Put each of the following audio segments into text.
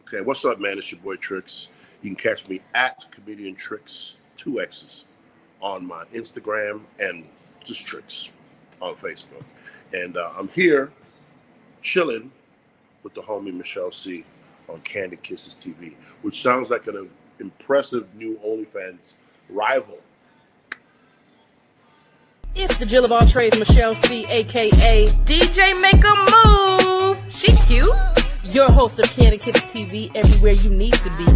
Okay, what's up, man? It's your boy Trixx. You can catch me at Comedian Trixx, two X's, on my Instagram and just Trixx on Facebook. And uh, I'm here chilling with the homie Michelle C on Kandid Kisses TV, which sounds like an impressive new OnlyFans rival. It's the Jill of all trades, Michelle C, aka DJ Make a Move. She cute. Your host of Kandid Kisses TV, everywhere you need to be.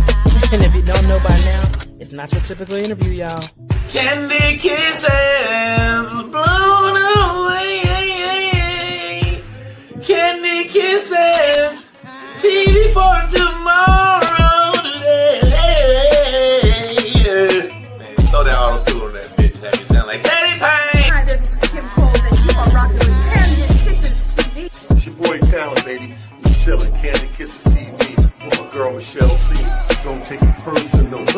And if you don't know by now, it's not your typical interview, y'all. Candy kisses blown away. Candy kisses. TV for tomorrow Candy TV. With my girl Michelle. Don't take it personal.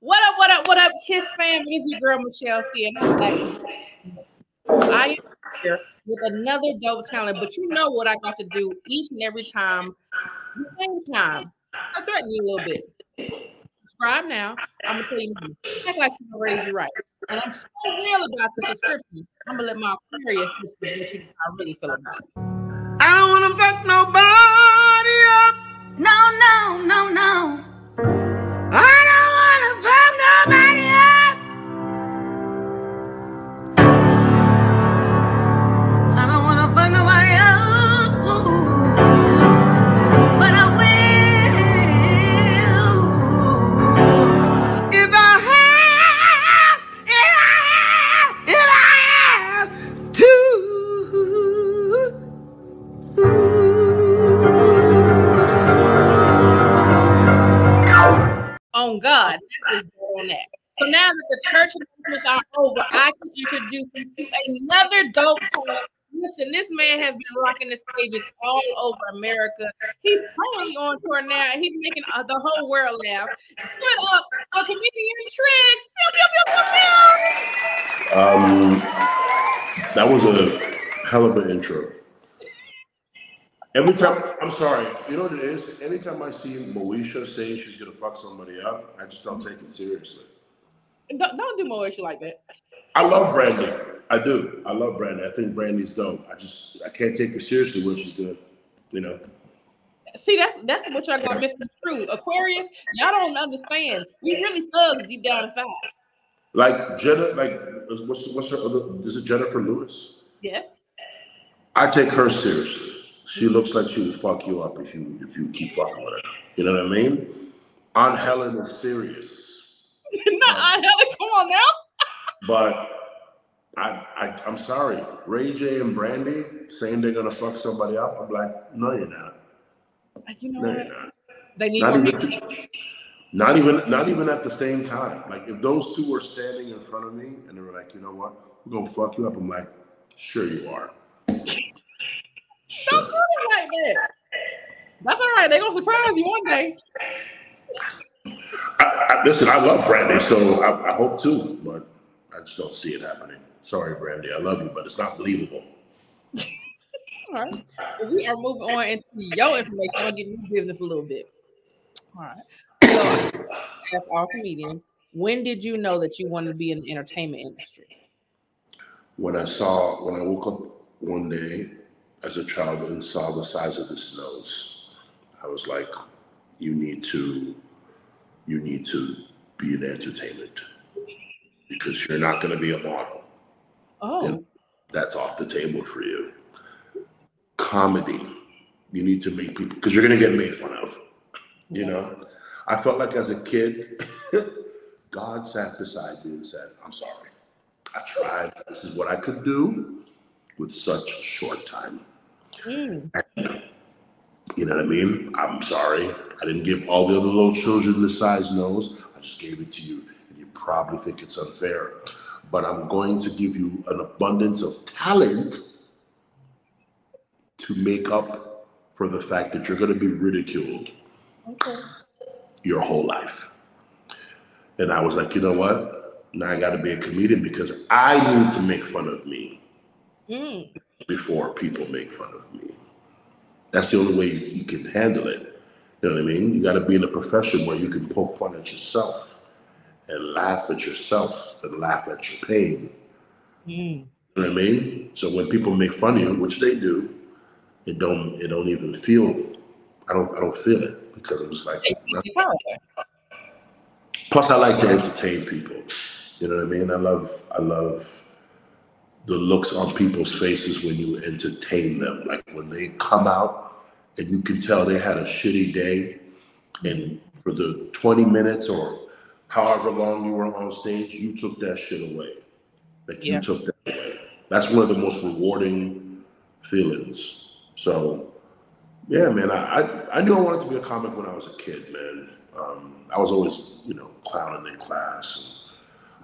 What up, what up, what up, Kiss fam? It's your girl Michelle C. And I'm back. I am here with another dope talent, but you know what I got to do each and every time, same time. I threaten you a little bit. Subscribe now. I'm gonna tell you now. Act like you can raise you right. And I'm so real about the subscription. I'm gonna let my Aquarius sister let you know how I really feel about it. I don't wanna fuck nobody up. No, no, no, no. I don't dope talent. Listen, this man has been rocking the stages all over America. He's currently on tour now, he's making uh, the whole world laugh. It up for comedian Trixx. Um, that was a hell of an intro. Every time, I'm sorry, you know what it is? Anytime I see Moesha saying she's gonna fuck somebody up, I just don't take it seriously. Don't, don't do Moesha like that. I love Brandy. I do. I love Brandy. I think Brandy's dope. I just I can't take her seriously when she's good. You know. See, that's that's what y'all got misconstrued. Aquarius, y'all don't understand. We really thugs deep down inside. Like Jenna, like what's what's her other is it Jenifer Lewis? Yes. I take her seriously. She looks like she would fuck you up if you if you keep fucking with her. You know what I mean? Aunt Helen is serious. no, I, come on now. But I, I I'm sorry. Ray J and Brandy saying they're gonna fuck somebody up. I'm like, no, you're not. You know No, what? you're not. They need Not more even, not even not even at the same time. Like if those two were standing in front of me and they were like, you know what, we're gonna fuck you up. I'm like, sure you are. Don't do it like that. That's all right. They're gonna surprise you one day. I, I, listen, I love Brandy, so I, I hope too, but I just don't see it happening. Sorry, Brandy, I love you, but it's not believable. All right. Well, we are moving on into your information. I'm gonna give you business a little bit. All right. So, as all comedians, when did you know that you wanted to be in the entertainment industry? When I saw, when I woke up one day as a child and saw the size of this nose, I was like, you need to, you need to be in entertainment because you're not going to be a model. Oh, That's off the table for you. Comedy, you need to make people because you're going to get made fun of. You know, I felt like as a kid, God sat beside me and said, I'm sorry. I tried. This is what I could do with such short time. mm. You know what I mean? I'm sorry. I didn't give all the other little children this size nose. I just gave it to you. And you probably think it's unfair. But I'm going to give you an abundance of talent to make up for the fact that you're going to be ridiculed okay. your whole life. And I was like, you know what? Now I got to be a comedian because I need to make fun of me. Mm. before people make fun of me. That's the only way you, you can handle it. You know what I mean? You got to be in a profession where you can poke fun at yourself and laugh at yourself and laugh at your pain. Mm. You know what I mean? So when people make fun of you, which they do, it don't it don't even feel I don't I don't feel it because I'm just like plus I like to entertain people. You know what I mean? I love I love the looks on people's faces when you entertain them. Like when they come out and you can tell they had a shitty day and for the 20 minutes or however long you were on stage, you took that shit away. Like you took that away. That's one of the most rewarding feelings. So yeah, man, I, I, I knew I wanted to be a comic when I was a kid, man. Um, I was always, you know, clowning in class.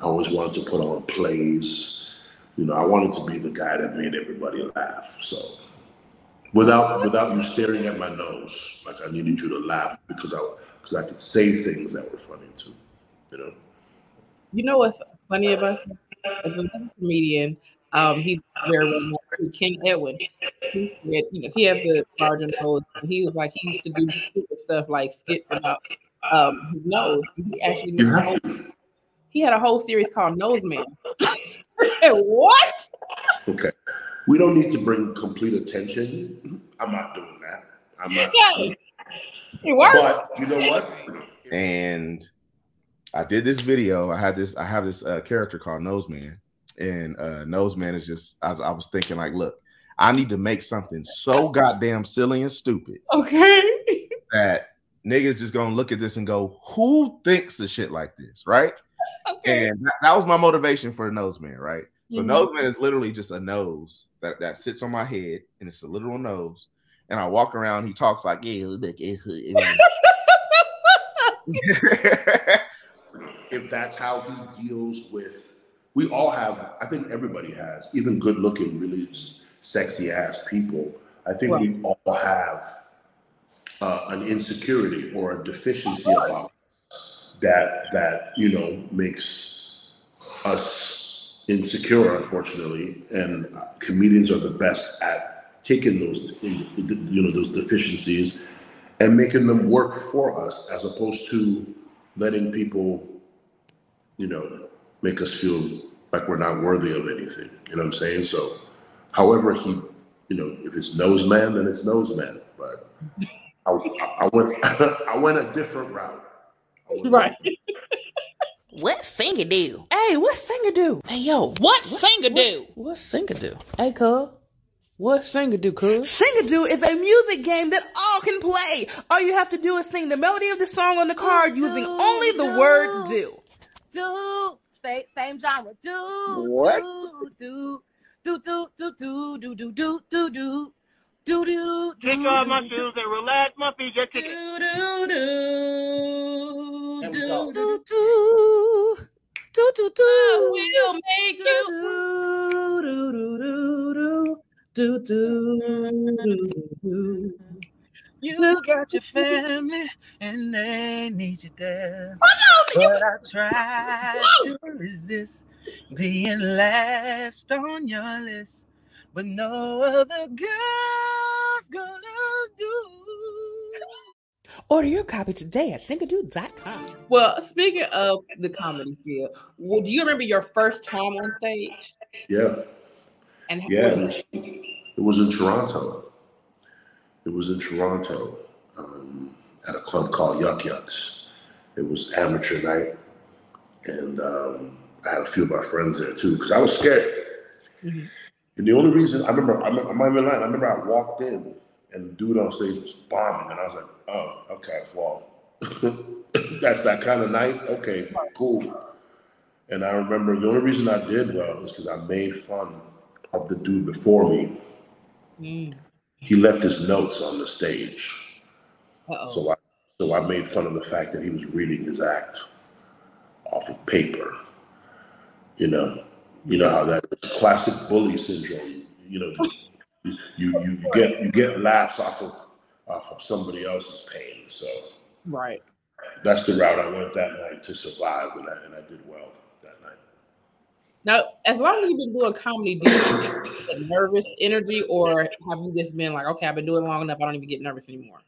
I always wanted to put on plays. You know, I wanted to be the guy that made everybody laugh. So without without you staring at my nose, like I needed you to laugh because I because I could say things that were funny too. You know. You know what's funny about him? As another comedian, um, he's very well King Edwin. He said, you know, he has a larger nose, and he was like he used to do stuff like skits about um his nose. He actually made a have whole- to. He had a whole series called Nose Man. what? Okay. We don't need to bring complete attention. I'm not doing that. I'm not. Yeah, it worked. But you know what? and I did this video. I had this. I have this uh, character called Noseman, and uh, Noseman is just. I, was- I was thinking like, look, I need to make something so goddamn silly and stupid Okay. that niggas just gonna look at this and go, who thinks of shit like this, right? Okay. And that, that was my motivation for nose man, right? So Mhm. Noseman is literally just a nose that, that sits on my head, and it's a literal nose. And I walk around. He talks like, yeah, look, eh, if that's how he deals with we all have i think everybody has even good looking really sexy ass people i think we all have uh, an insecurity or a deficiency about that that you know makes us insecure unfortunately and comedians are the best at taking those you know those deficiencies and making them work for us as opposed to letting people you know, make us feel like we're not worthy of anything. You know what I'm saying? So, however he, you know, if it's nose man, then it's nose man. But I, I went, I went a different route. I went- Right. What Sing A Doo? Hey, what Sing A Doo? Hey yo, what Sing A Doo? What Sing A Doo? Hey cuz, what Sing A Doo, cuz? Sing A Doo is a music game that all can play. All you have to do is sing the melody of the song on the card using do, only the do. word do. do same same genre. Do What? do do do do do do do do do do do do do do. Take off my shoes and relax my feet. Get ticket. That was all. Do, do, do, do, do. do. We'll make you. Do, do, do, do, do, do, do. You got your family and they need you there. But I try to resist being last on your list. But no other girl's gonna do. Order your copy today at singadoo.com. Well, speaking of the comedy field, well, do you remember your first time on stage? Yeah, And how yeah. It was was, it was in Toronto. It was in Toronto um, at a club called Yuk Yuk's. It was amateur night, and um, I had a few of my friends there too because I was scared. Mhm. And the only reason I remember, I remember, I'm not even lying. I remember I walked in and the dude on stage was bombing, and I was like, "Oh, okay, well, that's that kind of night. Okay, cool." And I remember the only reason I did well is because I made fun of the dude before me. Mm. He left his notes on the stage, Uh-oh. so I so I made fun of the fact that he was reading his act off of paper. You know, you know how that is classic bully syndrome. You know, you you, you get you get laughs off of off of somebody else's pain. So Right. that's the route I went that night to survive, and I and I did well that night. Now, as long as you've been doing comedy, do you get nervous energy, or have you just been like, okay, I've been doing it long enough, I don't even get nervous anymore?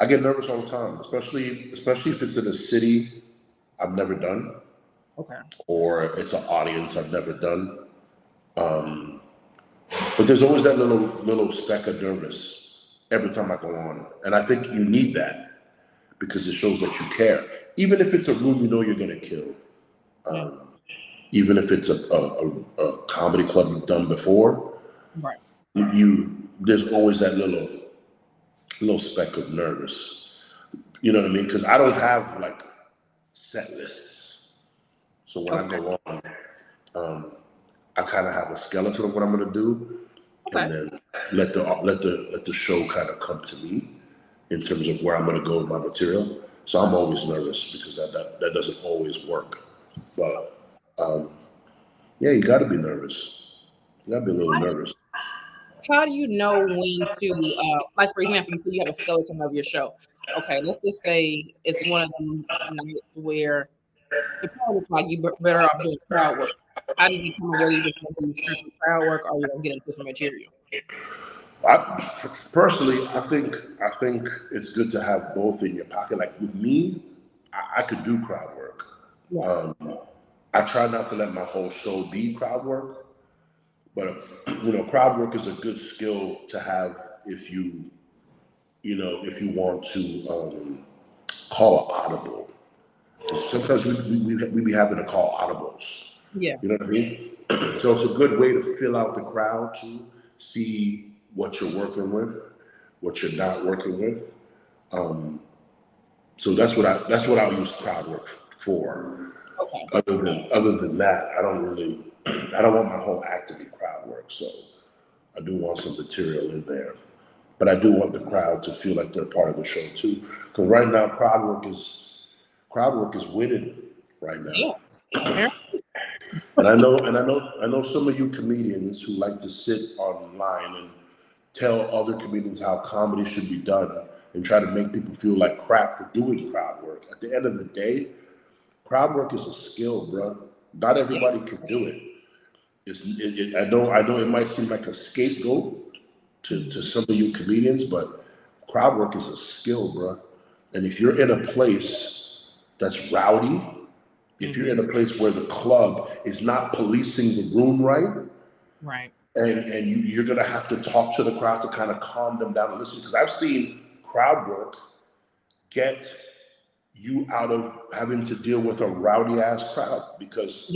I get nervous all the time, especially especially if it's in a city I've never done Okay. or it's an audience I've never done. Um, but there's always that little little speck of nervous every time I go on, and I think you need that because it shows that you care. Even if it's a room you know you're gonna kill, um, even if it's a, a, a, a comedy club you've done before, Right. you, you there's always that little little speck of nervous. You know what I mean? Because I don't have like set lists. So when I go on, um, I kind of have a skeleton of what I'm gonna do, and then let the let the let the show kind of come to me in terms of where I'm gonna go with my material. So I'm always nervous because that that, that doesn't always work. But um, yeah, you got to be nervous. You got to be a little nervous. How do you know when to, uh, like, for example, you say you have a skeleton of your show. Okay, let's just say it's one of them nights where it probably looks like you be- better off doing crowd work. How do you determine whether you just to do crowd work or you don't get into some material? I personally, I think I think it's good to have both in your pocket. Like with me, I, I could do crowd work. Um, I try not to let my whole show be crowd work, but you know, crowd work is a good skill to have if you, you know, if you want to um, call an audible. Sometimes we, we, we, we be having to call audibles. Yeah. You know what I mean? so it's a good way to fill out the crowd to see what you're working with, what you're not working with. Um, so that's what I that's what I'll use crowd work for. Okay. Other than other than that, I don't really I don't want my whole act to be crowd work. So I do want some material in there. But I do want the crowd to feel like they're part of the show too. Because right now crowd work is crowd work is winning right now. Yeah. And I know, and I know, I know some of you comedians who like to sit online and tell other comedians how comedy should be done and try to make people feel like crap for doing crowd work. At the end of the day, crowd work is a skill, bro. Not everybody can do it. It's, it, it, I know, I know, it might seem like a scapegoat to, to some of you comedians, but crowd work is a skill, bro. And if you're in a place that's rowdy, if you're mm-hmm. in a place where the club is not policing the room right, Right. and and you, you're gonna have to talk to the crowd to kind of calm them down and listen. Because I've seen crowd work get you out of having to deal with a rowdy ass crowd because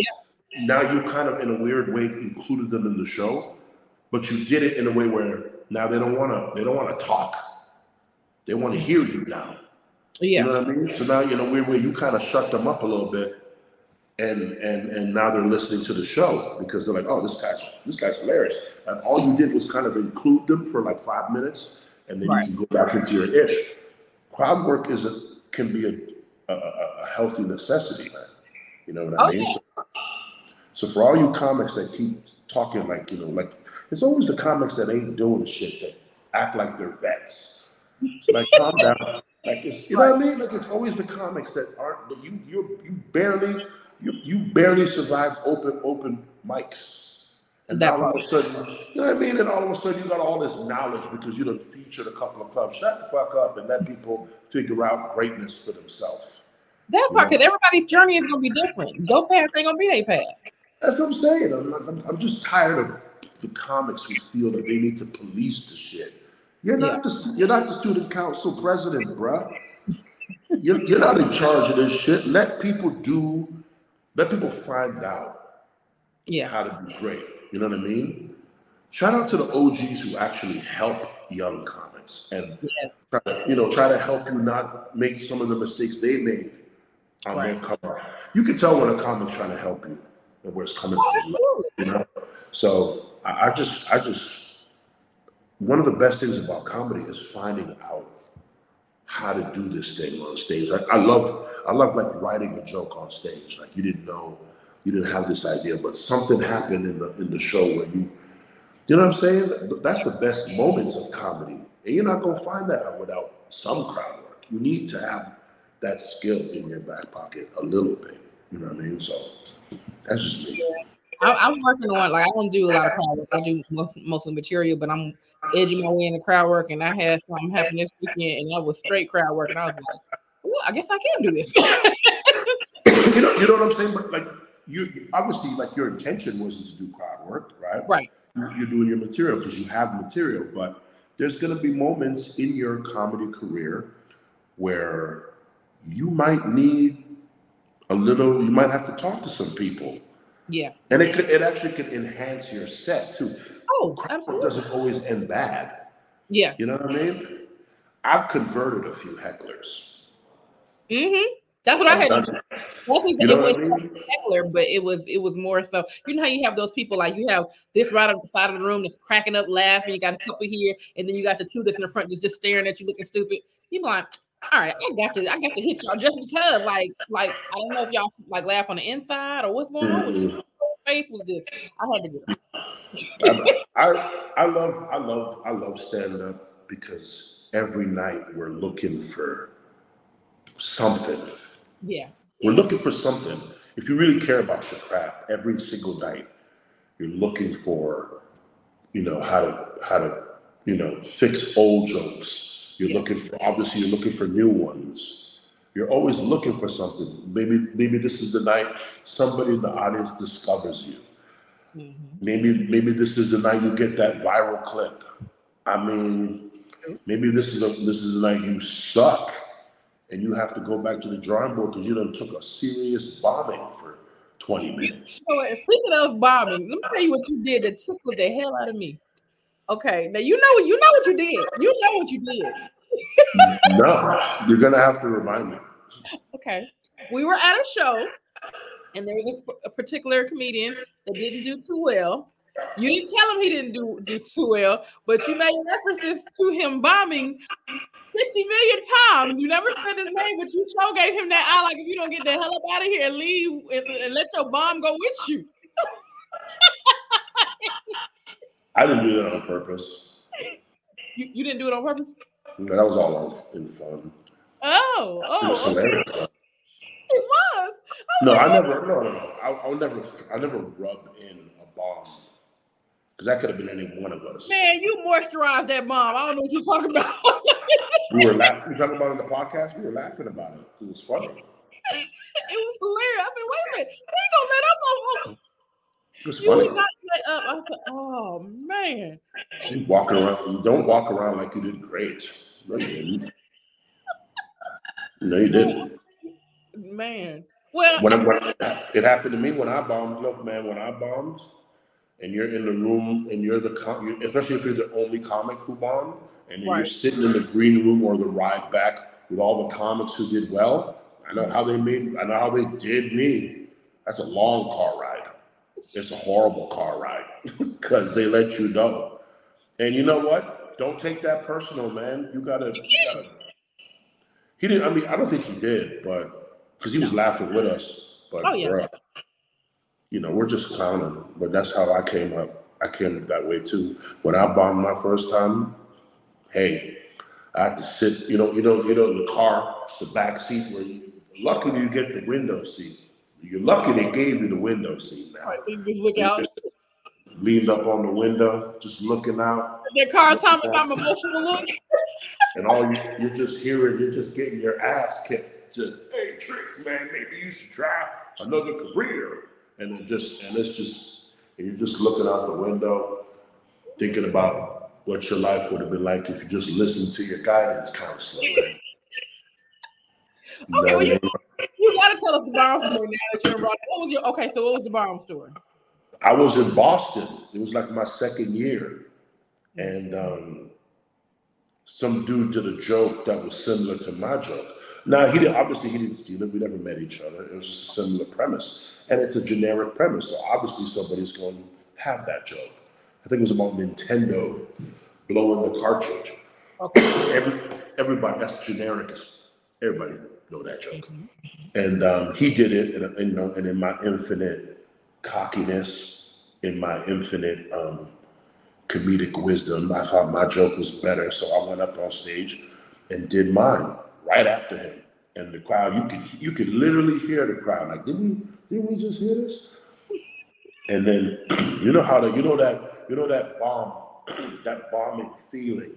now you kind of in a weird way included them in the show, but you did it in a way where now they don't wanna they don't wanna talk. They want to hear you now. Yeah. You know what I mean? So now in a weird way you kind of shut them up a little bit and and and now they're listening to the show because they're like, oh, this guy's this guy's hilarious. And all you did was kind of include them for like five minutes, and then Right. you can go back into your ish. Crowd work is a can be a a, a healthy necessity, man. You know what I Oh, mean? So, so for all you comics that keep talking like you know, like it's always the comics that ain't doing shit that act like they're vets. It's like calm down. Like it's you know what I mean? Like it's always the comics that aren't you you you barely you, you barely survived open open mics. And That all of a sudden, you know what I mean? And all of a sudden you got all this knowledge because you done featured a couple of clubs. Shut the fuck up and let people figure out greatness for themselves. That part, because everybody's journey is gonna be different. Your path ain't gonna be their path. That's what I'm saying. I'm, I'm, I'm just tired of the comics who feel that they need to police the shit. You're not the you're not the student council president, bruh. You're, you're not in charge of this shit. Let people do. Let people find out yeah. how to be great. You know what I mean? Shout out to the OGs who actually help young comics and try to, you know try to help you not make some of the mistakes they made on their come up. You can tell when a comic's trying to help you and where it's coming from. You know, so I, I just I just one of the best things about comedy is finding out how to do this thing on stage. Like I love I love like writing a joke on stage. Like you didn't know you didn't have this idea, but something happened in the in the show where you you know what I'm saying? That's the best moments of comedy. And you're not gonna find that out without some crowd work. You need to have that skill in your back pocket a little bit. You know what I mean? So that's just me. I, I'm working on like I don't do a lot of crowd work. I do most, mostly material, but I'm edging my way into crowd work. And I had something happen this weekend, and that was straight crowd work. And I was like, well, I guess I can do this. you know, you know what I'm saying? But like you obviously like your intention wasn't to do crowd work, right? right. You're you're doing your material because you have material, but there's gonna be moments in your comedy career where you might need a little, you might have to talk to some people. Yeah. And it could it actually could enhance your set too. Oh, Crowd absolutely. doesn't always end bad. Yeah. You know what I mean? I've converted a few hecklers. Mm-hmm. That's what I I've had. done to do. it. That's You it know was what I mean? regular, but it was it was more so. You know how you have those people like you have this right on the side of the room that's cracking up, laughing. You got a couple here, and then you got the two that's in the front that's just staring at you, looking stupid. You be like, all right, I got to, I got to hit y'all just because, like, like I don't know if y'all like laugh on the inside or what's going on with you. Mhm. Face was this. I had to do. it. I, I I love I love I love stand up because every night we're looking for something. Yeah. We're looking for something. If you really care about your craft, every single night you're looking for, you know, how to how to, you know, fix old jokes. You're Yeah. looking for obviously you're looking for new ones. You're always looking for something. Maybe maybe this is the night somebody in the audience discovers you. Mhm. Maybe maybe this is the night you get that viral clip. I mean, maybe this is a this is the night you suck, and you have to go back to the drawing board because you done took a serious bombing for twenty minutes. So speaking of bombing, let me tell you what you did that tickled the hell out of me. Okay, now you know you know what you did. You know what you did. No, you're gonna have to remind me. Okay. We were at a show and there was a, a particular comedian that didn't do too well. You didn't tell him he didn't do, do too well, but you made references to him bombing 50 million times. You never said his name, but you so gave him that eye like if you don't get the hell up out of here and leave and, and let your bomb go with you. I didn't do that on purpose. You, you didn't do it on purpose? No, that was all on- in fun. Oh, It oh, was oh, okay. It was. No, I never. No, no, no. I, I'll never. I never rub in a bomb because that could have been any one of us. Man, you moisturized that bomb. I don't know what you're talking about. We were laughing. We talking about it in the podcast. We were laughing about it. It was funny. it was hilarious. I said, wait a minute, we ain't gonna let up on It was you funny. not let up. I said, oh man. You walk around. You don't walk around like you did great. No, you didn't. No, you didn't. Man. Well, When, it- when it happened to me when I bombed. Look, man, when I bombed, and you're in the room, and you're the com- especially if you're the only comic who bombed, and then you're sitting in the green room or the ride back with all the comics who did well. I know how they made. I know how they did me. That's a long car ride. It's a horrible car ride because they let you know. And you know what? Don't take that personal, man. You gotta. You gotta he didn't. I mean, I don't think he did, but because he was laughing with us. But Oh, yeah. bruh, you know, we're just clowning. But that's how I came up. I came up that way too. When I bombed my first time, hey, I had to sit. You know, you know, you know, in the car, the back seat. Where you, luckily you get the window seat. You're lucky they gave you the window seat now. All right, so you just look out. Leaned up on the window, just looking out. That Carl Thomas, I'm emotional look. and all you, you're just hearing, you're just getting your ass kicked. Just, hey, Trixx, man, maybe you should try another career. And it just, and it's just, and you're just looking out the window, thinking about what your life would have been like if you just listened to your guidance counselor. You Okay, know well, you, what I mean? you gotta tell us the bomb story now that you're brought. What was your okay? So what was the bomb story? I was in Boston. It was like my second year, and um, some dude did a joke that was similar to my joke. Now he did obviously he didn't steal it. We never met each other. It was just a similar premise, and it's a generic premise. So obviously somebody's going to have that joke. I think it was about Nintendo blowing the cartridge. Okay. Every, everybody that's generic. Everybody know that joke. And um, he did it, and, and, you know, and in my infinite cockiness, in my infinite um, comedic wisdom, I thought my joke was better. So I went up on stage and did mine right after him. and the crowd, you could you could literally hear the crowd like, did we didn't we just hear this? And then you know how the you know that you know that bomb that bombing feeling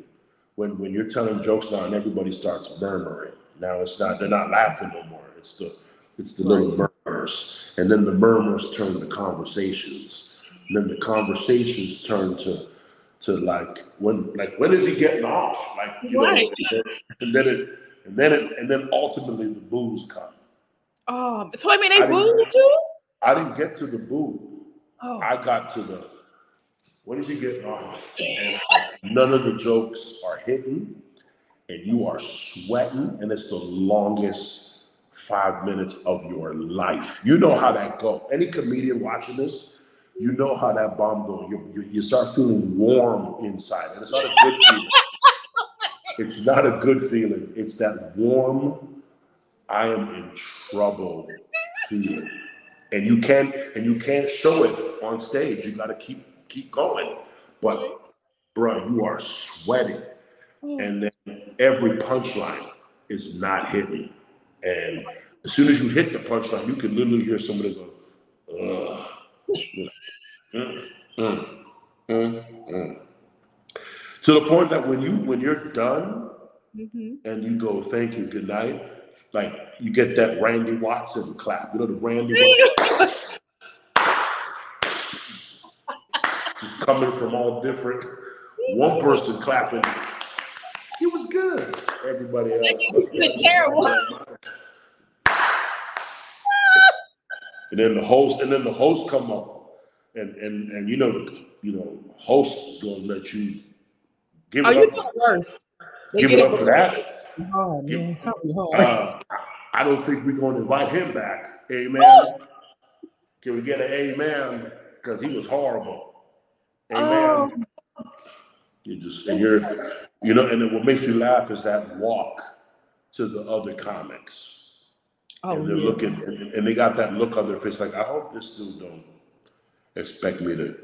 when when you're telling jokes now and everybody starts murmuring. Now it's not they're not laughing no more. It's the it's the little murmurs, and then the murmurs turn to conversations. And then the conversations turn to to like when like when is he getting off? Like you Right. know, and then, and then it and then it and then ultimately the boos come. Oh, so I mean, they I didn't- booed you? I didn't get to the boo. Oh, I got to the when is he getting off? And none of the jokes are hitting, and you are sweating, and it's the longest five minutes of your life. You know how that go. Any comedian watching this, you know how that bomb go. You, you, you start feeling warm inside, and it's not a good feeling. it's not a good feeling. It's that warm, I am in trouble feeling and you can't and you can't show it on stage. You got to keep keep going. But bro, you are sweating, hmm. and then every punchline is not hitting. And as soon as you hit the punchline, you can literally hear somebody go, "Ugh." Mm, mm, mm. To the point that when you when you're done hmm and you go, "Thank you, good night," like you get that Randy Watson clap. You know the Randy Watson. coming from all different. One person clapping, he was good. Everybody else, It's terrible. And then the host, and then the host come up, and and and you know the you know host is gonna let you give Oh, it you up, know the worst. They give get it up for that. hard, man. Come on, hard. Uh, I don't think we're gonna invite him back. Amen. Can we get an amen? Because he was horrible. Amen. Oh, You just and you're you know, and then what makes you laugh is that walk to the other comics. oh, and they're yeah. looking and, and they got that look on their face like, I hope this dude don't expect me to,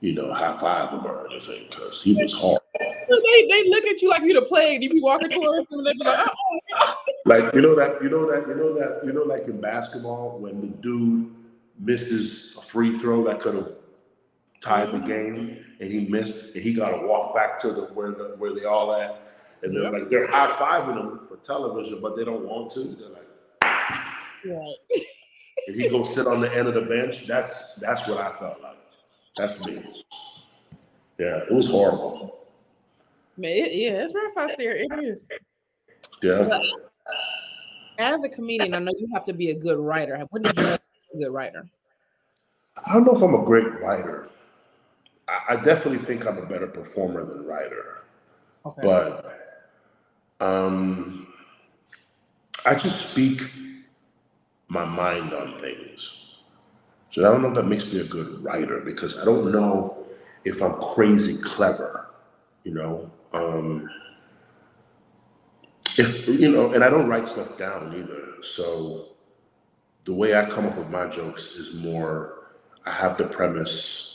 you know, high five him or anything, because he was hard. They, they look at you like you're the plague. You be walking towards them and they be like, oh, oh, oh, Like you know that you know that you know that you know like in basketball when the dude misses a free throw that could have tied the mm-hmm. game and he missed and he got to walk back to the where the where they all at and they're Yep. like they're high fiving him for television but they don't want to they're like right. and he goes sit on the end of the bench that's that's what I felt like that's me yeah it was horrible Man, it, yeah, it's rough out there. It is. yeah But as a comedian, I know you have to be a good writer. What did you a good writer? I don't know if I'm a great writer I, I definitely think I'm a better performer than writer Okay. but um, I just speak my mind on things. So I don't know if that makes me a good writer because I don't know if I'm crazy clever, you know. Um, if you know, and I don't write stuff down either. So the way I come up with my jokes is more I have the premise.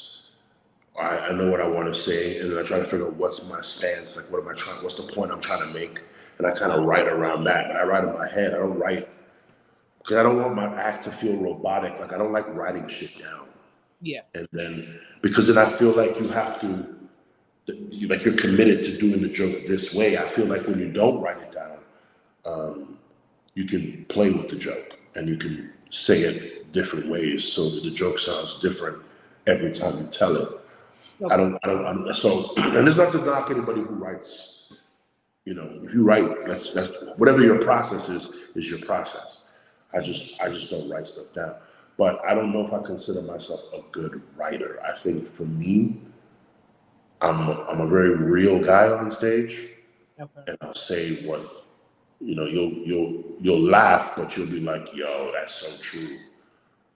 I, I know what I want to say, and then I try to figure out what's my stance, like what am I trying, what's the point I'm trying to make, and I kind of write around that. But I write in my head. I don't write because I don't want my act to feel robotic. Like I don't like writing shit down, yeah. and then because then I feel like you have to, you, like you're committed to doing the joke this way. I feel like when you don't write it down, um, you can play with the joke and you can say it different ways so that the joke sounds different every time you tell it. I don't, I don't, I'm, so, and it's not to knock anybody who writes, you know, if you write, that's, that's, whatever your process is, is your process. I just, I just don't write stuff down. But I don't know if I consider myself a good writer. I think for me, I'm, a, I'm a very real guy on stage Okay. and I'll say what, you know, you'll, you'll, you'll laugh, but you'll be like, yo, that's so true.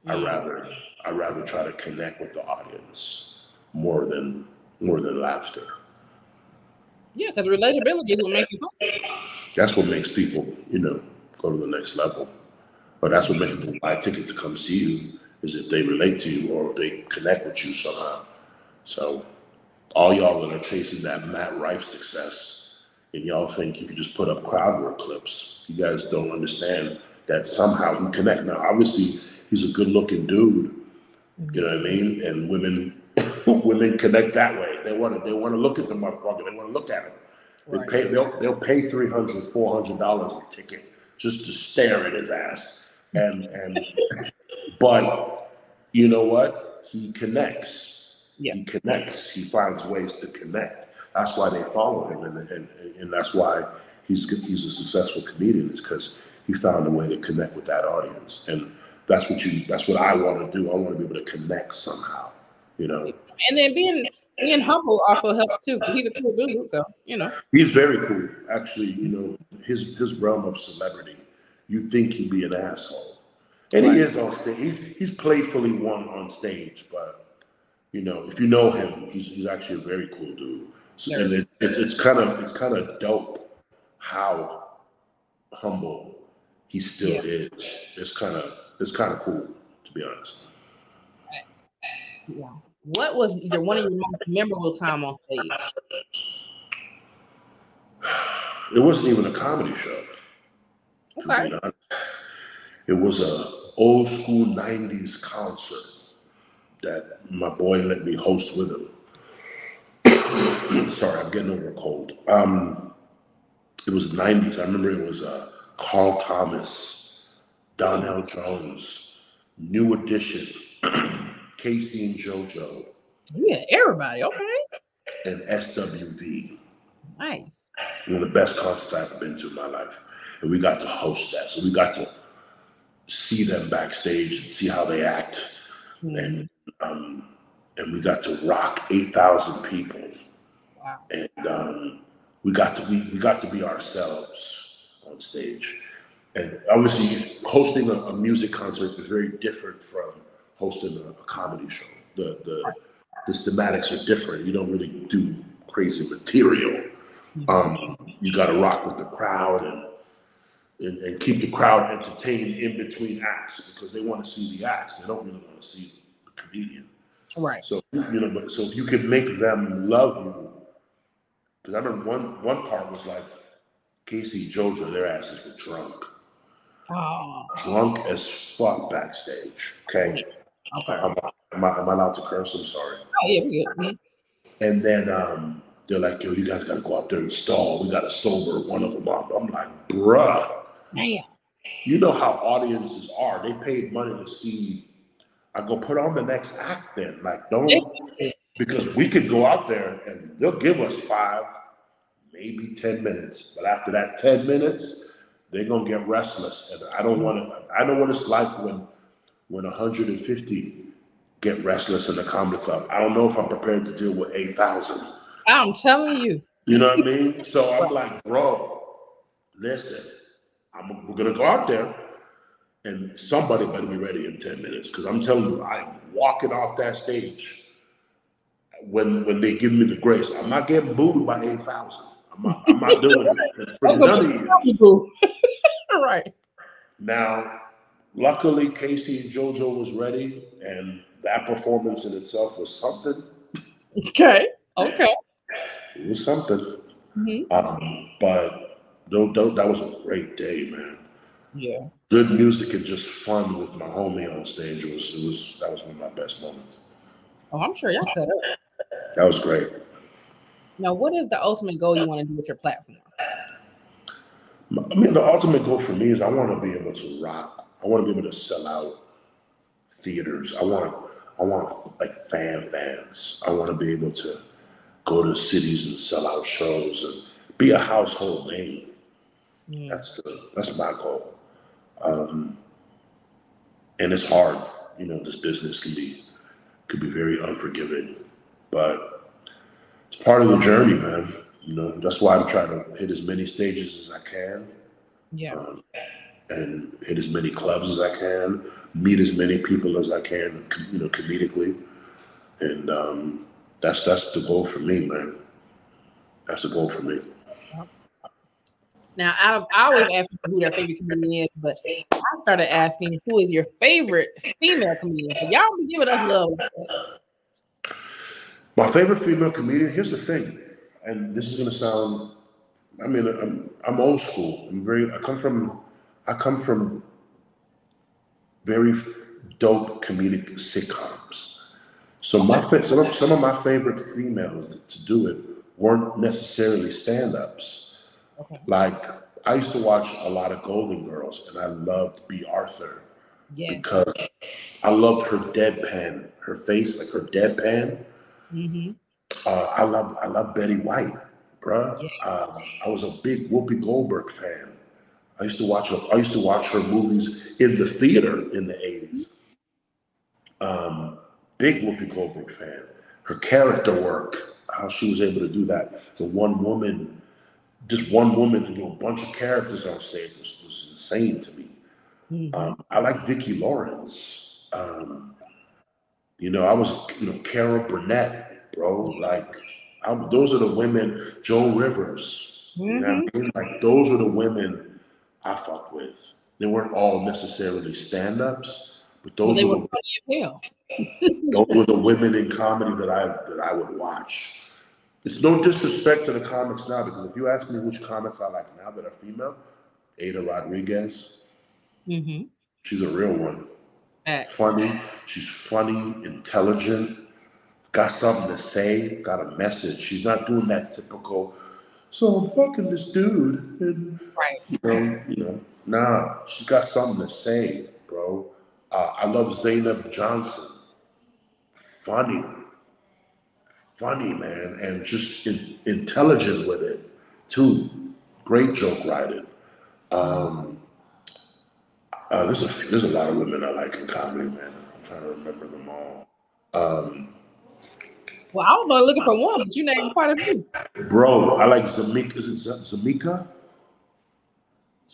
I rather, I rather try to connect with the audience more than, more than laughter. Yeah, because relatability is what makes you. That's what makes people, you know, go to the next level. Or that's what makes people buy tickets to come see you is if they relate to you or if they connect with you somehow. So all y'all that are chasing that Matt Rife success, and y'all think you could just put up crowd work clips. You guys don't understand that somehow he connect. Now, obviously, he's a good looking dude. You know what I mean? And women, women connect that way. They want to, they want to look at the motherfucker. They want to look at him. They Right. pay, they'll, they'll pay three hundred, four hundred dollars a ticket just to stare at his ass. And and, but you know what? He connects. Yeah. He connects. He finds ways to connect. That's why they follow him, and and, and that's why he's he's a successful comedian is because he found a way to connect with that audience, and that's what you that's what I want to do. I want to be able to connect somehow, you know. And then being being humble also helps too. He's a cool dude, so you know. He's very cool, actually. You know, his his realm of celebrity, you think he'd be an asshole, and Right. he is on stage. He's he's playfully one on stage, but you know, if you know him, he's he's actually a very cool dude. So, and it, it's it's kind of it's kind of dope how humble he still Yeah. is. It's kind of it's kind of cool, to be honest. Yeah. What was your one of your most memorable time on stage? It wasn't even a comedy show. Okay. It was a old school '90s concert that my boy let me host with him. Sorry, I'm getting over a cold. Um, it was '90s. I remember it was uh, Carl Thomas, Donell Jones, New Edition, K-Ci and JoJo, Yeah, everybody. Okay. and SWV. Nice. one of the best concerts I've been to in my life. And we got to host that. So we got to see them backstage and see how they act. And um, and we got to rock 8,000 people. Wow. And um, we got to we, we got to be ourselves on stage. And obviously hosting a, a music concert is very different from hosting a, a comedy show. The the the thematics are different. You don't really do crazy material um, you got to rock with the crowd and, and and keep the crowd entertained in between acts because they want to see the acts. They don't really want to see the comedian. Right. So you know, but so if you can make them love you, because I remember one one part was like K-Ci JoJo, their asses were drunk, Oh. drunk as fuck backstage. Okay, Okay. am, I, am, I, am I allowed to curse? I'm sorry. Oh yeah, we good. And then um, they're like, yo, you guys got to go out there and stall. We got to sober one of them up. I'm like, bruh, Damn. you know how audiences are. They paid money to see. I go, put on the next act then. Like, don't, because we could go out there and they'll give us five, maybe 10 minutes. But after that 10 minutes, they're going to get restless. And I don't want to, I know what it's like when, when 150 get restless in the comedy club. I don't know if I'm prepared to deal with 8,000. I'm telling you. You know what I mean? So I'm like, bro, listen, I'm, we're gonna go out there, and somebody better be ready in ten minutes because I'm telling you, I'm walking off that stage when when they give me the grace. I'm not getting booed by eight thousand. I'm not, I'm not doing it for none of you. right. Now, luckily, K-Ci and JoJo was ready, and that performance in itself was something. Okay. Okay. It was something. Mhm. Um, but tho- tho- that was a great day, man. Yeah. Good music and just fun with my homie on stage was it was that was one of my best moments. Oh, I'm sure y'all cut up. That was great. Now, what is the ultimate goal you want to do with your platform? I mean, the ultimate goal for me is I want to be able to rock. I want to be able to sell out theaters. I want I want like fan fans. I want to be able to go to cities and sell out shows and be a household name. That's the, that's my goal. Um, and it's hard. You know, this business can be could be very unforgiving, but it's part of the journey, man. You know, that's why I'm trying to hit as many stages as I can Yeah. um, and hit as many clubs as I can, meet as many people as I can, you know, comedically, and um, that's that's the goal for me, man. That's the goal for me. Now, out of I always ask people who their favorite comedian is, but I started asking who is your favorite female comedian. Y'all be giving us love. My favorite female comedian. Here's the thing, and this is gonna sound I mean, I'm I'm old school. I'm very. I come from. I come from very dope comedic sitcoms. So my some of, some of my favorite females to do it weren't necessarily stand-ups. Like I used to watch a lot of Golden Girls, and I loved Bea Arthur Yes. because I loved her deadpan, her face, like her deadpan. Mm-hmm. Uh, I love I love Betty White, bruh. Um, I was a big Whoopi Goldberg fan. I used to watch her. I used to watch her movies in the theater in the eighties. Um, big Whoopi Goldberg fan. Her character work, how she was able to do that. The one woman, just one woman to do a bunch of characters on stage was, was insane to me. Um, I like Vicki Lawrence. Um, you know, I was, you know, Carol Burnett, bro. Like, I, those are the women. Joan Rivers. You know I mean? Like, those are the women I fuck with. They weren't all necessarily stand-ups, but Well, those they were were the funny hell. those were the women in comedy that I that I would watch. It's no disrespect to the comics now because if you ask me which comics I like now that are female, Aida Rodriguez, Mm-hmm. she's a real one. Funny, she's funny, intelligent, got something to say, got a message. She's not doing that typical. So I'm fucking this dude, and right. you know, you know, nah, she's got something to say, bro. Uh, I love Zainab Johnson. Funny, funny man, and just in, intelligent with it too. Great joke writing. Um, uh, there's a there's a lot of women I like in comedy, man. I'm trying to remember them all. Um, Well, I was only looking for one, but you named quite a few. bro, I like Zamika. Is it Zamika?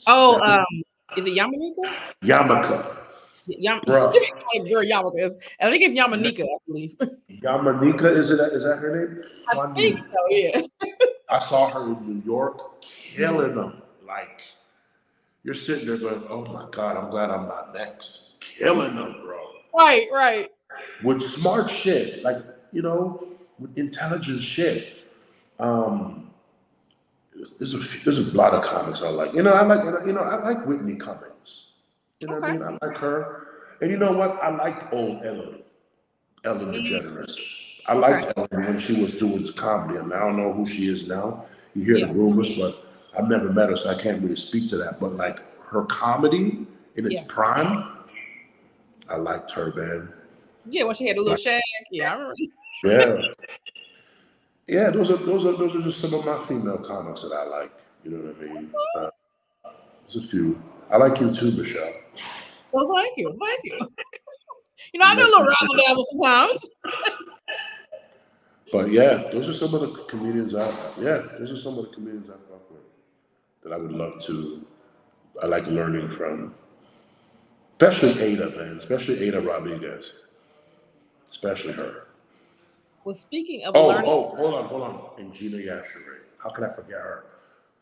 Oh, um, is it Yamaneika? Yamaka. Yam- Bruh. She didn't call it girl Yamaka. I think it's Yamaneika, I believe. Yamaneika, is it? Is that her name? I think so, yeah. I saw her in New York killing them. Like you're sitting there going, "Oh my god, I'm glad I'm not next." Killing them, bro. Right, right. With smart shit, like you know, with intelligent shit. Um, there's a there's a lot of comics I like. You know, I like you know I like Whitney Cummings. You know what I mean? I like her, and you know what? I liked old Ellen, Ellen DeGeneres. I liked Ellen when she was doing this comedy. I mean, I don't know who she is now. You hear the rumors, but I've never met her, so I can't really speak to that. But like her comedy in its Yeah. prime, I liked her, man. Yeah, when she had a little shag. Yeah, I remember. Yeah. Yeah, those are those are those are just some of my female comics that I like. You know what I mean? Uh, there's a few. I like you too, Michelle. Well, thank you, thank you. You know, I do a little razzle dazzle sometimes. But yeah, those are some of the comedians I yeah, those are some of the comedians I fuck with that I would love to I like learning from. Especially Aida, man. Especially Aida Rodriguez. Especially her. Well, speaking of Oh, learning, oh, hold on, hold on. And Gina Yashere. How can I forget her?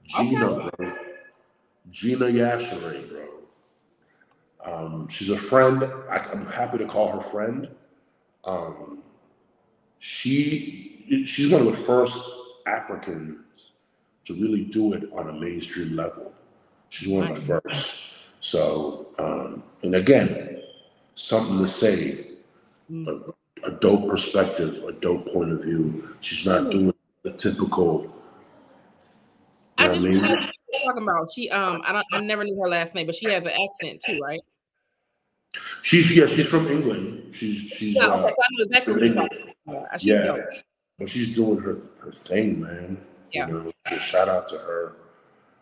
Gina, bro. Gina Yashere, bro. Um, she's a friend. I, I'm happy to call her friend. Um, she she's one of the first Africans to really do it on a mainstream level. She's one of the first. So, um, and again, something to say, a, a dope perspective, a dope point of view. She's not doing the typical. I just what I know mean? what talking about. She, um, I don't, I never knew her last name, but she has an accent too, right? She's yeah, she's from England. She's she's Yeah, uh, okay, so I know exactly what you're about. She's Yeah, but she's doing her her thing, man. Yeah. You know, so shout out to her.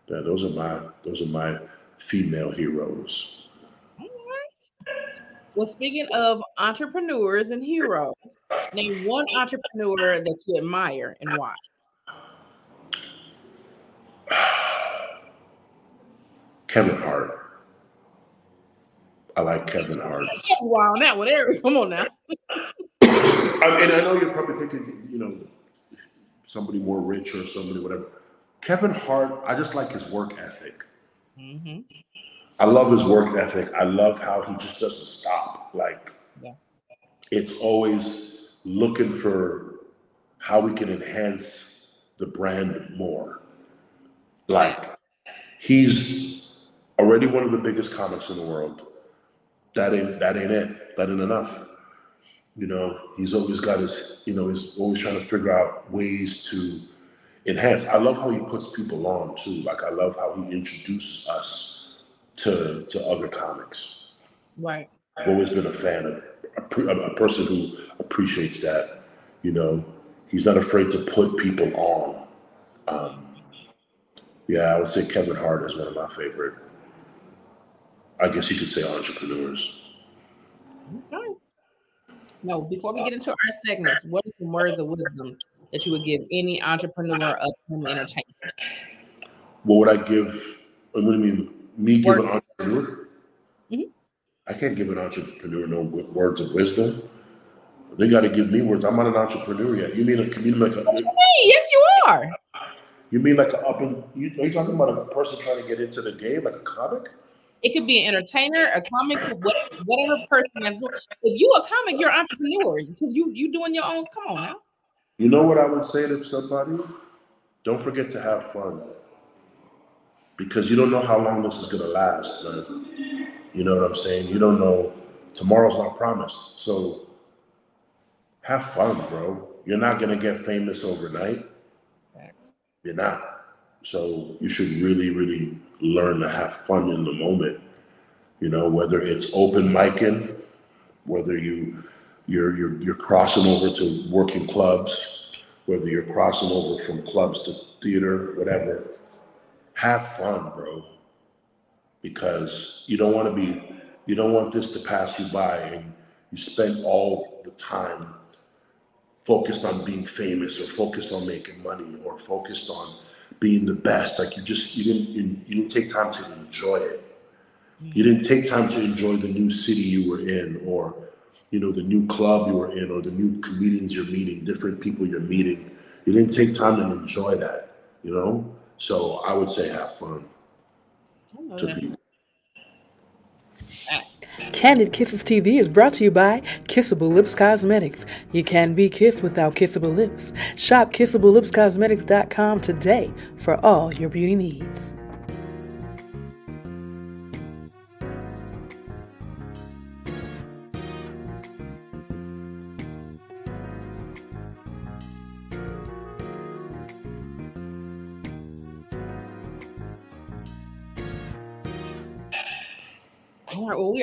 Yeah, those are my those are my female heroes. Well, speaking of entrepreneurs and heroes, name one entrepreneur that you admire and why. Kevin Hart. I like Kevin Hart. Wow, that one, Eric. Come on now. I, and I know you're probably thinking, you know, somebody more rich or somebody whatever. Kevin Hart, I just like his work ethic. Mm-hmm. I love his work ethic. I love how he just doesn't stop. Like Yeah. it's always looking for how we can enhance the brand more. Like, he's already one of the biggest comics in the world. That ain't that ain't it. That ain't enough. You know, he's always got his, you know, he's always trying to figure out ways to enhance. I love how he puts people on too. Like I love how he introduces us to to other comics. Right. I've always been a fan of a, a person who appreciates that. You know, he's not afraid to put people on. Um, yeah, I would say Kevin Hart is one of my favorite. I guess you could say entrepreneurs. Okay. No, before we get into our segments, what are some words of wisdom that you would give any entrepreneur of home entertainment? What would I give? What do you mean? Me give an entrepreneur? Mhm. I can't give an entrepreneur no words of wisdom. They got to give me words. I'm not an entrepreneur yet. You mean a community like a, yes, you are. you mean like a up and you, are you talking about a person trying to get into the game like a comic? It could be an entertainer, a comic, what- whatever person has. If you a comic, you're an entrepreneur because you you doing your own. Come on now. You know what I would say to somebody? Don't forget to have fun. Because you don't know how long this is gonna last, man. You know what I'm saying? You don't know tomorrow's not promised. So have fun, bro. You're not gonna get famous overnight. You're not. So you should really, really learn to have fun in the moment. You know, whether it's open micing, whether you you're you're you're crossing over to working clubs, whether you're crossing over from clubs to theater, whatever. Have fun, bro. Because you don't want to be you don't want this to pass you by and you spend all the time focused on being famous or focused on making money or focused on being the best. Like you just you didn't you, you didn't take time to enjoy it. You didn't take time to enjoy the new city you were in or you know the new club you were in or the new comedians you're meeting, different people you're meeting. You didn't take time to enjoy that, you know? So I would say have fun oh, to people. Kandid Kisses TV is brought to you by Kissable Lips Cosmetics. You can be kissed without kissable lips. Shop kissablelipscosmetics.com today for all your beauty needs.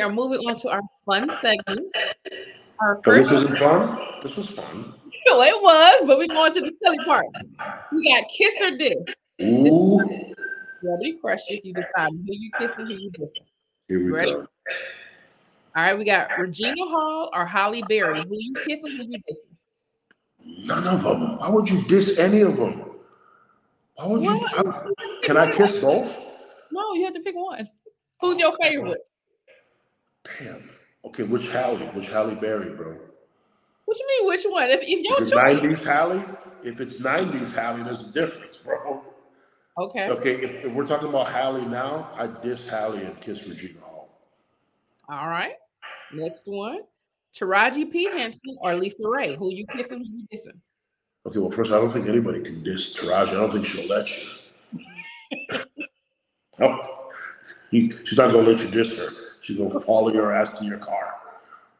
We are moving on to our fun segments. Our So this wasn't fun? This was fun. well, it was, but we're going to the silly part. We got kiss or diss. Ooh, Celebrity crushes. You decide who you kissing, who you dissing. here we Ready? go. All right, we got Regina Hall or Halle Berry. Who you kissing, who you dissing? None of them. Why would you diss any of them? Why would you? I- can I kiss both? No, you have to pick one. Who's your favorite? Damn. Okay, which Halle? Which Halle Berry, bro? What you mean, which one? If, if your it's 90s Halle, if it's 90s Halle, there's a difference, bro. Okay. Okay, if, if we're talking about Halle now, I diss Halle and kiss Regina Hall. All right. Next one. Taraji P. Henson or LisaRaye. Who you kissing, who you dissing? Okay, well, first, I don't think anybody can diss Taraji. I don't think she'll let you. no, she's not gonna let you diss her. She's gonna follow your ass to your car.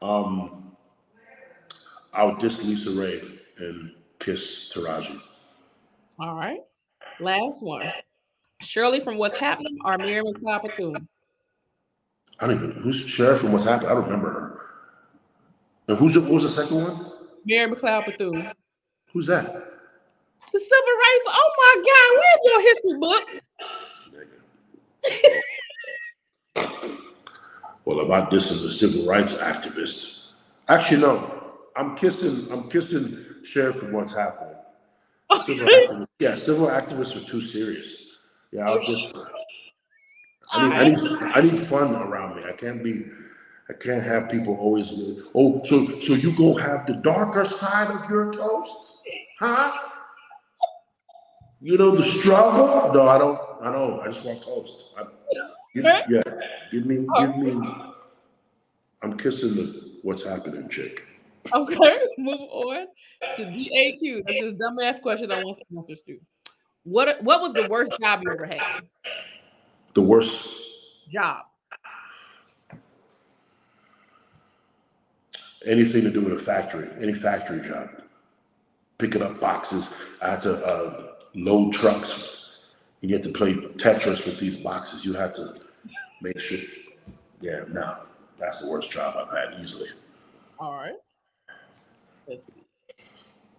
Um, I'll diss LisaRaye and kiss Taraji. All right. Last one. Shirley from What's Happening or Miriam McLeod Bethune? I don't even know who's sheriff from what's happened. I don't remember her. And who's the, what was the second one? Miriam McLeod Bethune. Who's that? The civil rights. Oh my God, where's your history book? Well, about dissing the civil rights activists. Actually, no. I'm kissing. I'm kissing sheriff for what's happening. Civil activists, yeah, civil activists are too serious. Yeah, I'll just. I need, I need, I need fun around me. I can't be. I can't have people always. Oh, so so you go have the darker side of your toast, huh? You know the struggle. No, I don't. I don't. I just want toast. I, give, yeah, give me, give me. I'm kissing the what's happening chick. Okay, move on to DAQ. This is a dumbass question I want answers to. What What was the worst job you ever had? The worst Job. anything to do with a factory, any factory job. Picking up boxes. I had to uh, load trucks. You had to play Tetris with these boxes. You had to make sure. Yeah, no, that's the worst job I've had easily. All right. Let's see.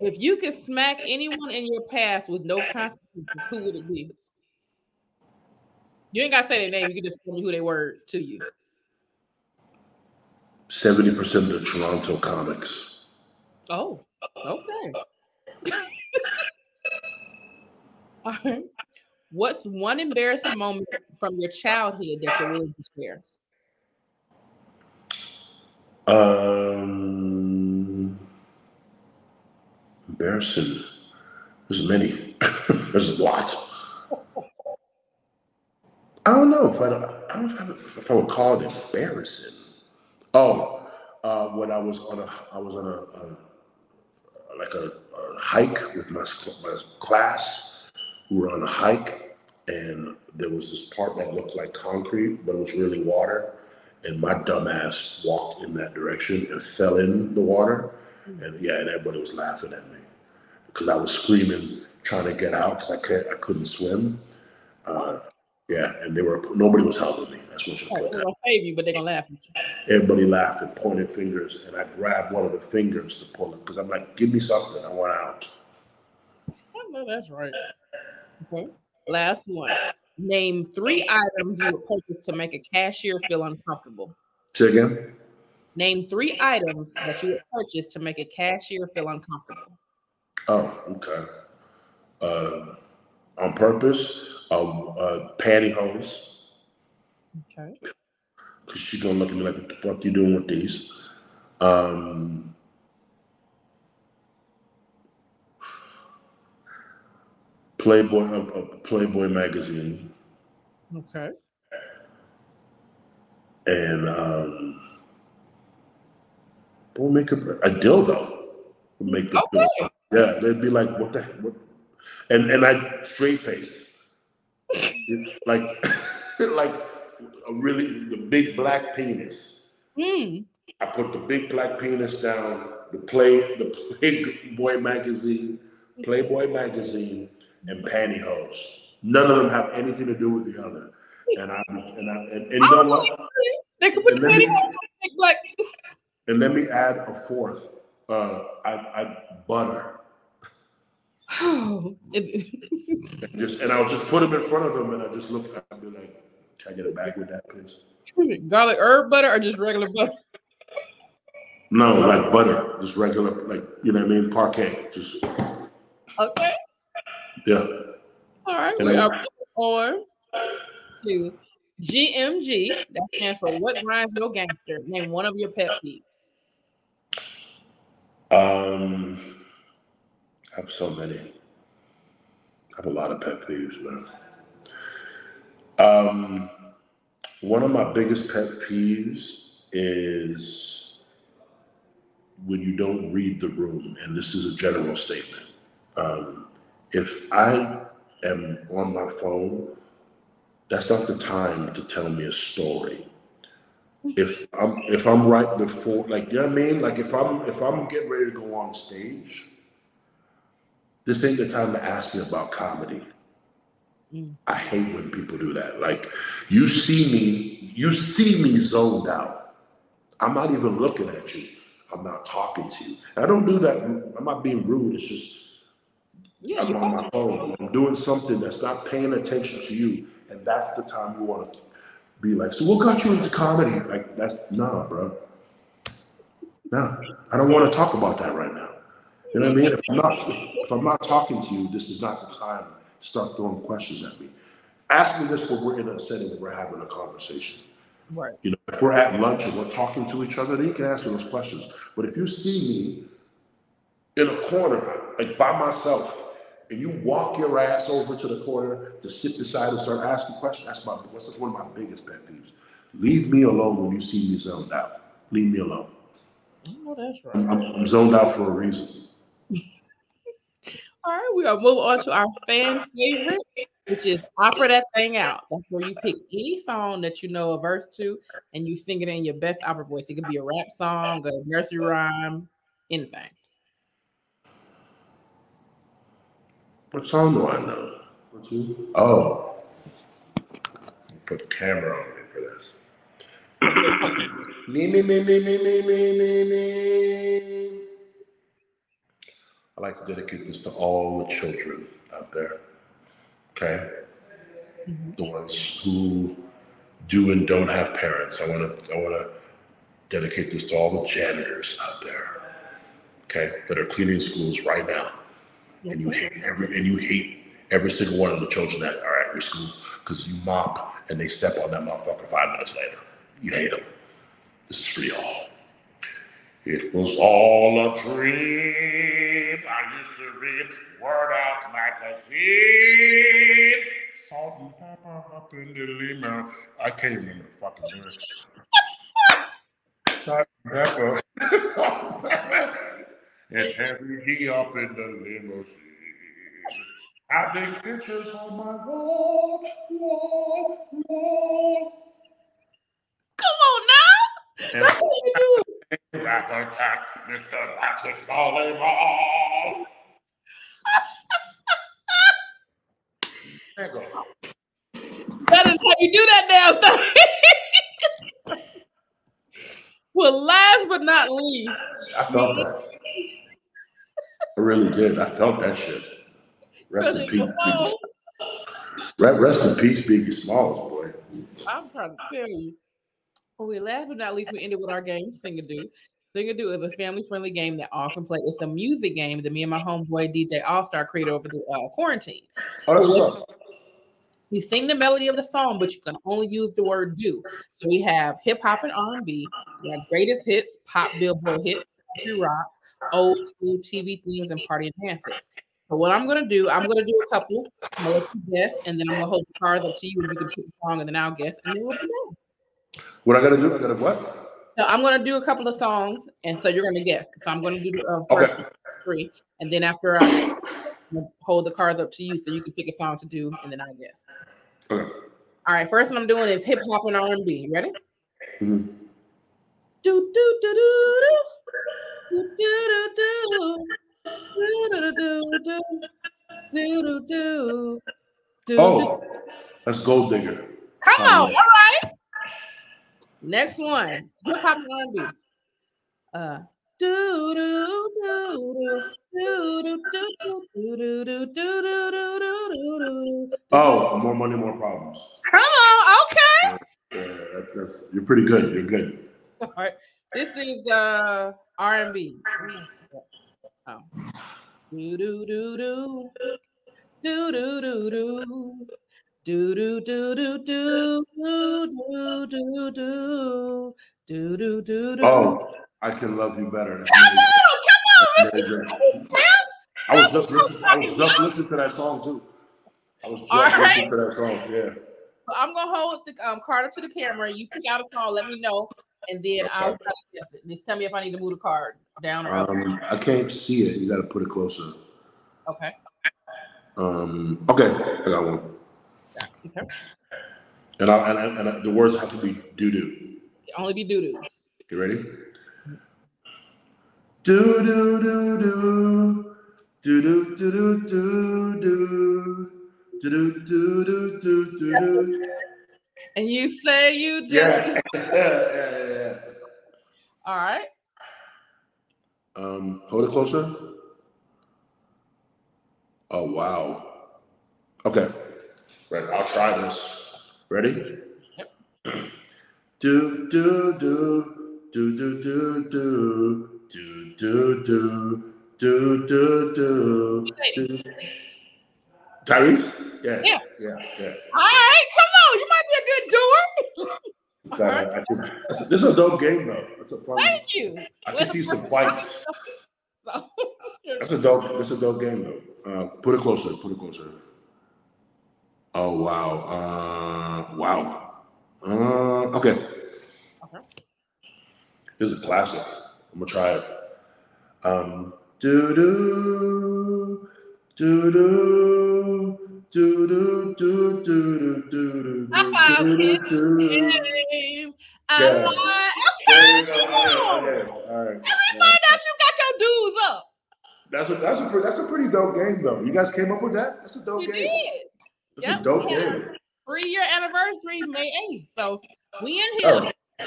If you could smack anyone in your past with no consequences, who would it be? You ain't gotta say their name. You can just tell me who they were to you. Seventy percent of the Toronto comics. Oh, okay. All right. What's one embarrassing moment from your childhood that you're willing to share? Um, embarrassing. There's many. There's a lot. I don't know if I, don't- I don't know if I would call it embarrassing. Oh, uh, when I was on a I was on a, a like a, a hike with my, my class. We were on a hike, and there was this part that looked like concrete, but it was really water. And my dumbass walked in that direction and fell in the water. And yeah, and everybody was laughing at me because I was screaming, trying to get out because I can't, I couldn't swim. Uh, yeah, and they were nobody was helping me. That's what you put they're gonna save you, but they're gonna laugh at you. Everybody laughed and pointed fingers, and I grabbed one of the fingers to pull it because I'm like, "Give me something! I want out." I know that's right. Okay. Last one. Name three items you would purchase to make a cashier feel uncomfortable. Say again. Name three items that you would purchase to make a cashier feel uncomfortable. Oh, okay. Uh, on purpose, uh, uh, pantyhose, Okay. because she's gonna look at me like, "What the fuck you doing with these?" Um, Playboy, uh, uh, Playboy magazine, Okay. and um, we'll make a, a dildo. Would Make the Okay. yeah, they'd be like, "What the what?" And and I straight face, like like a really the big black penis. Hmm. I put the big black penis down, the play the Playboy magazine, Playboy magazine, and pantyhose. None of them have anything to do with the other. And I and I and, and you know what? They could put And let me- pantyhose on black. And let me add a fourth. Uh, I, I butter. It- And just and I'll just put them in front of them, and I just look. I'll be like, "Can I get a bag with that, please?" Garlic herb butter or just regular butter? No, like butter, just regular, like you know what I mean, parquet. Just Okay. Yeah. All right. And We I- are on to GMG. That stands for What Grinds Your Gangster. Name one of your pet peeves. Um, I have so many. I have a lot of pet peeves, man. Um, one of my biggest pet peeves is when you don't read the room, and this is a general statement. Um, if I am on my phone, that's not the time to tell me a story if I'm if I'm right before, like you know what I mean, like if I'm if I'm getting ready to go on stage, this ain't the time to ask me about comedy. Mm. I hate when people do that. Like you see me, you see me zoned out. I'm not even looking at you. I'm not talking to you. I don't do that. I'm not being rude. It's just Yeah, I'm you on my phone. I'm doing something that's not paying attention to you, and that's the time you want to be like, "So what got you into comedy?" Like that's nah, bro. Nah, I don't want to talk about that right now. You know what I mean? If I'm not if I'm not talking to you, this is not the time to start throwing questions at me. Ask me this when we're in a setting where we're having a conversation. Right. You know, if we're at lunch and we're talking to each other, then you can ask me those questions. But if you see me in a corner, like by myself, and you walk your ass over to the corner to sit beside and start asking questions, that's my that's one of my biggest pet peeves. Leave me alone when you see me zoned out. Leave me alone. Oh, that's right. I'm, I'm zoned out for a reason. All right, we are moving on to our fan favorite, which is opera that thing out. That's where you pick any song that you know a verse to, and you sing it in your best opera voice. It could be a rap song, a nursery rhyme, anything. What song do I know? What's you? Oh, put the camera on me for this. me, me, me, me, me, me, me, me, me. I like to dedicate this to all the children out there. Okay, mm-hmm. the ones who do and don't have parents. I want to. I want to dedicate this to all the janitors out there. Okay, that are cleaning schools right now and you hate every and you hate every single one of the children that are at your school because you mop and they step on that motherfucker five minutes later. You hate them. This is for y'all. It was all a dream. I used to read Word Up magazine. Salt-n-Pepa up in the limo. I can't remember the fucking lyrics. Salt and pepper. Salt-n-Pepa. And Heavy D up in the limousine. I take pictures on my wall, wall, wall. Come on now. That's what you do. back attack, Mr. Patrick Volleyball. There you go. That is how you do that now. well, last but not least, I felt that. I really did. I felt that shit. Rest in peace, Biggie. Rest in peace, Biggie Smalls, boy. I'm trying to tell you. Well, we last but not least, we ended with our game, Sing A Doo. Singadoo is a family-friendly game that all can play. It's a music game that me and my homeboy DJ All Star created over the uh, quarantine. Oh, that's what's what up. You sing the melody of the song, but you can only use the word "do." So we have hip hop and R and B, we have greatest hits, pop, billboard hits, country rock, old school TV themes, and party dances. So what I'm gonna do, I'm gonna do a couple. I'm gonna let you guess, and then I'm gonna hold the cards up to you, and you can pick the song, and then I'll guess, and then we'll be done. What I gotta do? I gotta what? So I'm gonna do a couple of songs, and so you're gonna guess. So I'm gonna do the uh, Okay. first three, and then after I hold the cards up to you, so you can pick a song to do, and then I guess. Okay. All right, first one I'm doing is hip hop and R&B. Ready? Mhm. Do do do do do Oh, that's Gold Digger. Come on, all right. Next one, hip hop R&B. Uh, do do do do do do do do do do do. Oh, more money, more problems. Come on, okay. Yeah, that's, that's you're pretty good. You're good. All right. This is uh R and B. Oh. Do do do do do do do do do do do do do do do do do do do do. Oh, I can love you better. Come on, come on, I was just listening, I was just listening to that song too. I was just listening right. to that song. Yeah. So I'm gonna hold the um, card up to the camera. You pick out a song, let me know, and then I'll try guess it. Just tell me if I need to move the card down or up. Um, I can't see it. You got to put it closer. Okay. Um, okay, I got one. Okay. And I, and, I, and I, the words have to be doo doo. Only be doo doos. You ready? Do do do do do do do do do do do do do do do do. And you say you just Yeah, yeah, yeah, yeah. all right. Um, hold it closer. Oh wow. Okay. Right. I'll try this. Ready? Do do do do do do do do do do do do do do. Tyrese? Yeah. Yeah. Yeah. Yeah. All right, come on. You might be a good doer. Got. I that's- This is a dope game though. That's a fun. Thank you. I can see some fights. So, That's a dope. That's a dope game though. Uh, put it closer. Put it closer. Oh wow. Uh, wow. Uh, okay. Here's a classic. I'm gonna try it. Um, do do Do do do do do do do do High five, do kids. do. Game. I Yeah. There Okay, come on. okay, all right. Let me find out you got your dues up. That's a that's a that's a pretty dope game though. You guys came up with that? That's a dope You game. did. That's Yep, a dope yeah. game. Three year anniversary, May 8th. So we in here. Oh,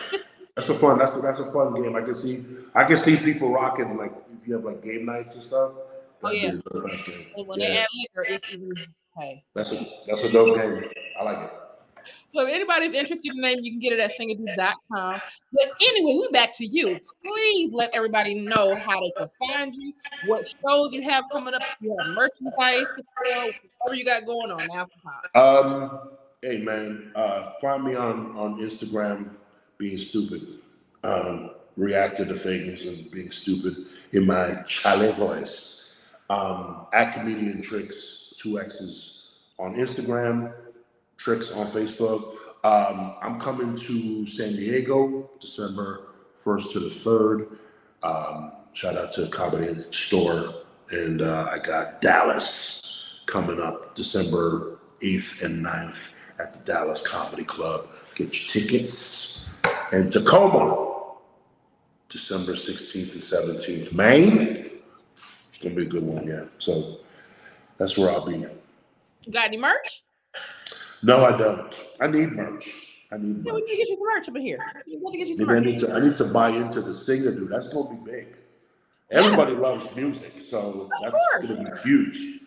that's a fun. That's a, that's a fun game. I can see I can see people rocking like if you have like game nights and stuff. Oh, yeah. And when Yeah. they add liquor, it's even hey. That's a that's a dope game. I like it. So if anybody's interested in the name, you can get it at singadoo.com. But anyway, we back to you. Please let everybody know how they can find you, what shows you have coming up, you have merchandise, whatever you got going on now. Um, hey man, uh, find me on on Instagram, being stupid, um, reacting to things and being stupid in my Chale voice. Um, at comedian Trixx, two X's on Instagram, Trixx on Facebook. Um, I'm coming to San Diego, December first to the third. Um, shout out to Comedy Store, and uh, I got Dallas coming up December 8th and 9th at the Dallas Comedy Club. Get your tickets. And Tacoma, December 16th and 17th. Maine, it's going to be a good one, yeah. So that's where I'll be. You got any merch? No, I don't. I need merch. I need Yeah, merch. we can get you some merch over here. We to get you some I merch. need to I need to buy into the Sing A Doo. That's gonna be big. Everybody loves music, so that's gonna be huge.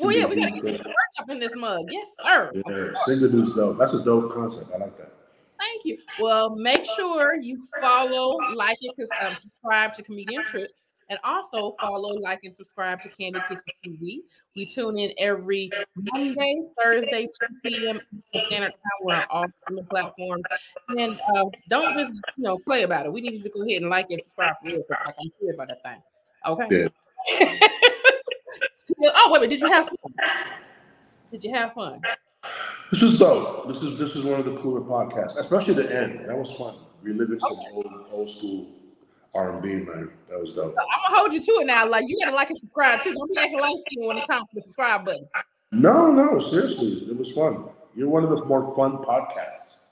Oh gonna yeah, we gotta get you some merch up in this mug. Yes, sir. Yeah, Sing A Doo's dope. That's a dope concept. I like that. Thank you. Well, make sure you follow, like, and um, subscribe to Comedian Trip, and also follow, like, and subscribe to Kandid Kisses TV. We tune in every Monday, Thursday, 2 p.m. Standard Time. We're on all streaming platforms, and uh, don't just you know play about it. We need you to go ahead and like and subscribe for real. Like I'm serious about that thing. Okay. Yeah. oh wait, wait. Did you have fun? Did you have fun? This was dope. This is this is one of the cooler podcasts, especially the end. That was fun. Reliving some old old school R and B, man. That was dope. I'm gonna hold you to it now. Like you gotta like and subscribe too. Don't be acting like you when it's time for the subscribe button. No, no, seriously, it was fun. You're one of the more fun podcasts.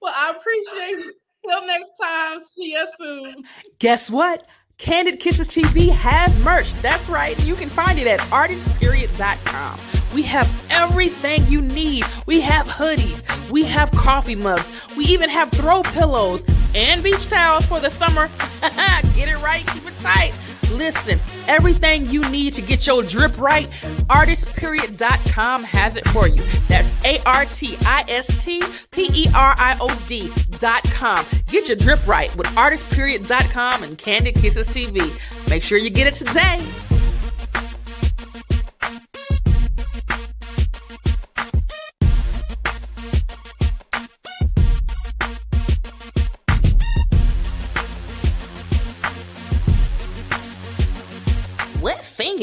Well, I appreciate it. Till next time. See you soon. Guess what? Kandid Kisses TV has merch. That's right. You can find it at artistperiod.com. We have everything you need. We have hoodies. We have coffee mugs. We even have throw pillows and beach towels for the summer. get it right. Keep it tight. Listen, everything you need to get your drip right, artistperiod.com has it for you. That's A R T I S T P E R I O D dot com. Get your drip right with artistperiod.com and Kandid Kisses TV. Make sure you get it today.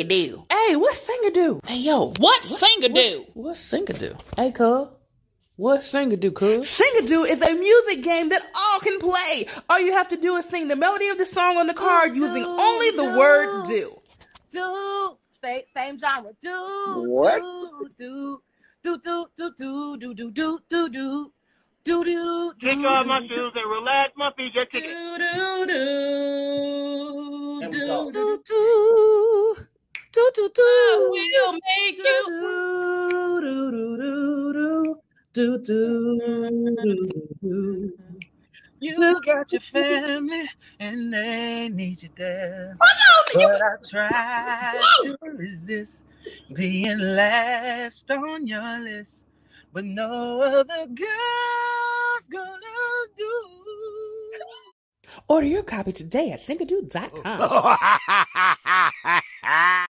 Do? Hey, what Sing A Doo? Hey, yo, what, Sing A Doo? What, Sing A Doo? Hey, cuz. What Sing A Doo, cuz? Sing A Doo is a music game that all can play. All you have to do is sing the melody of the song on the card using only the word do. Do same same genre. Do What? do do do do do do do do do do do do do Kick off my shoes and relax my feet. Get tickets. Do do do do do do do. Oh, we'll make you. do do do do do do. You got your family and they need you there. But I try to resist being last on your list. But no other girl's gonna do. Order your copy today at singadoo.com.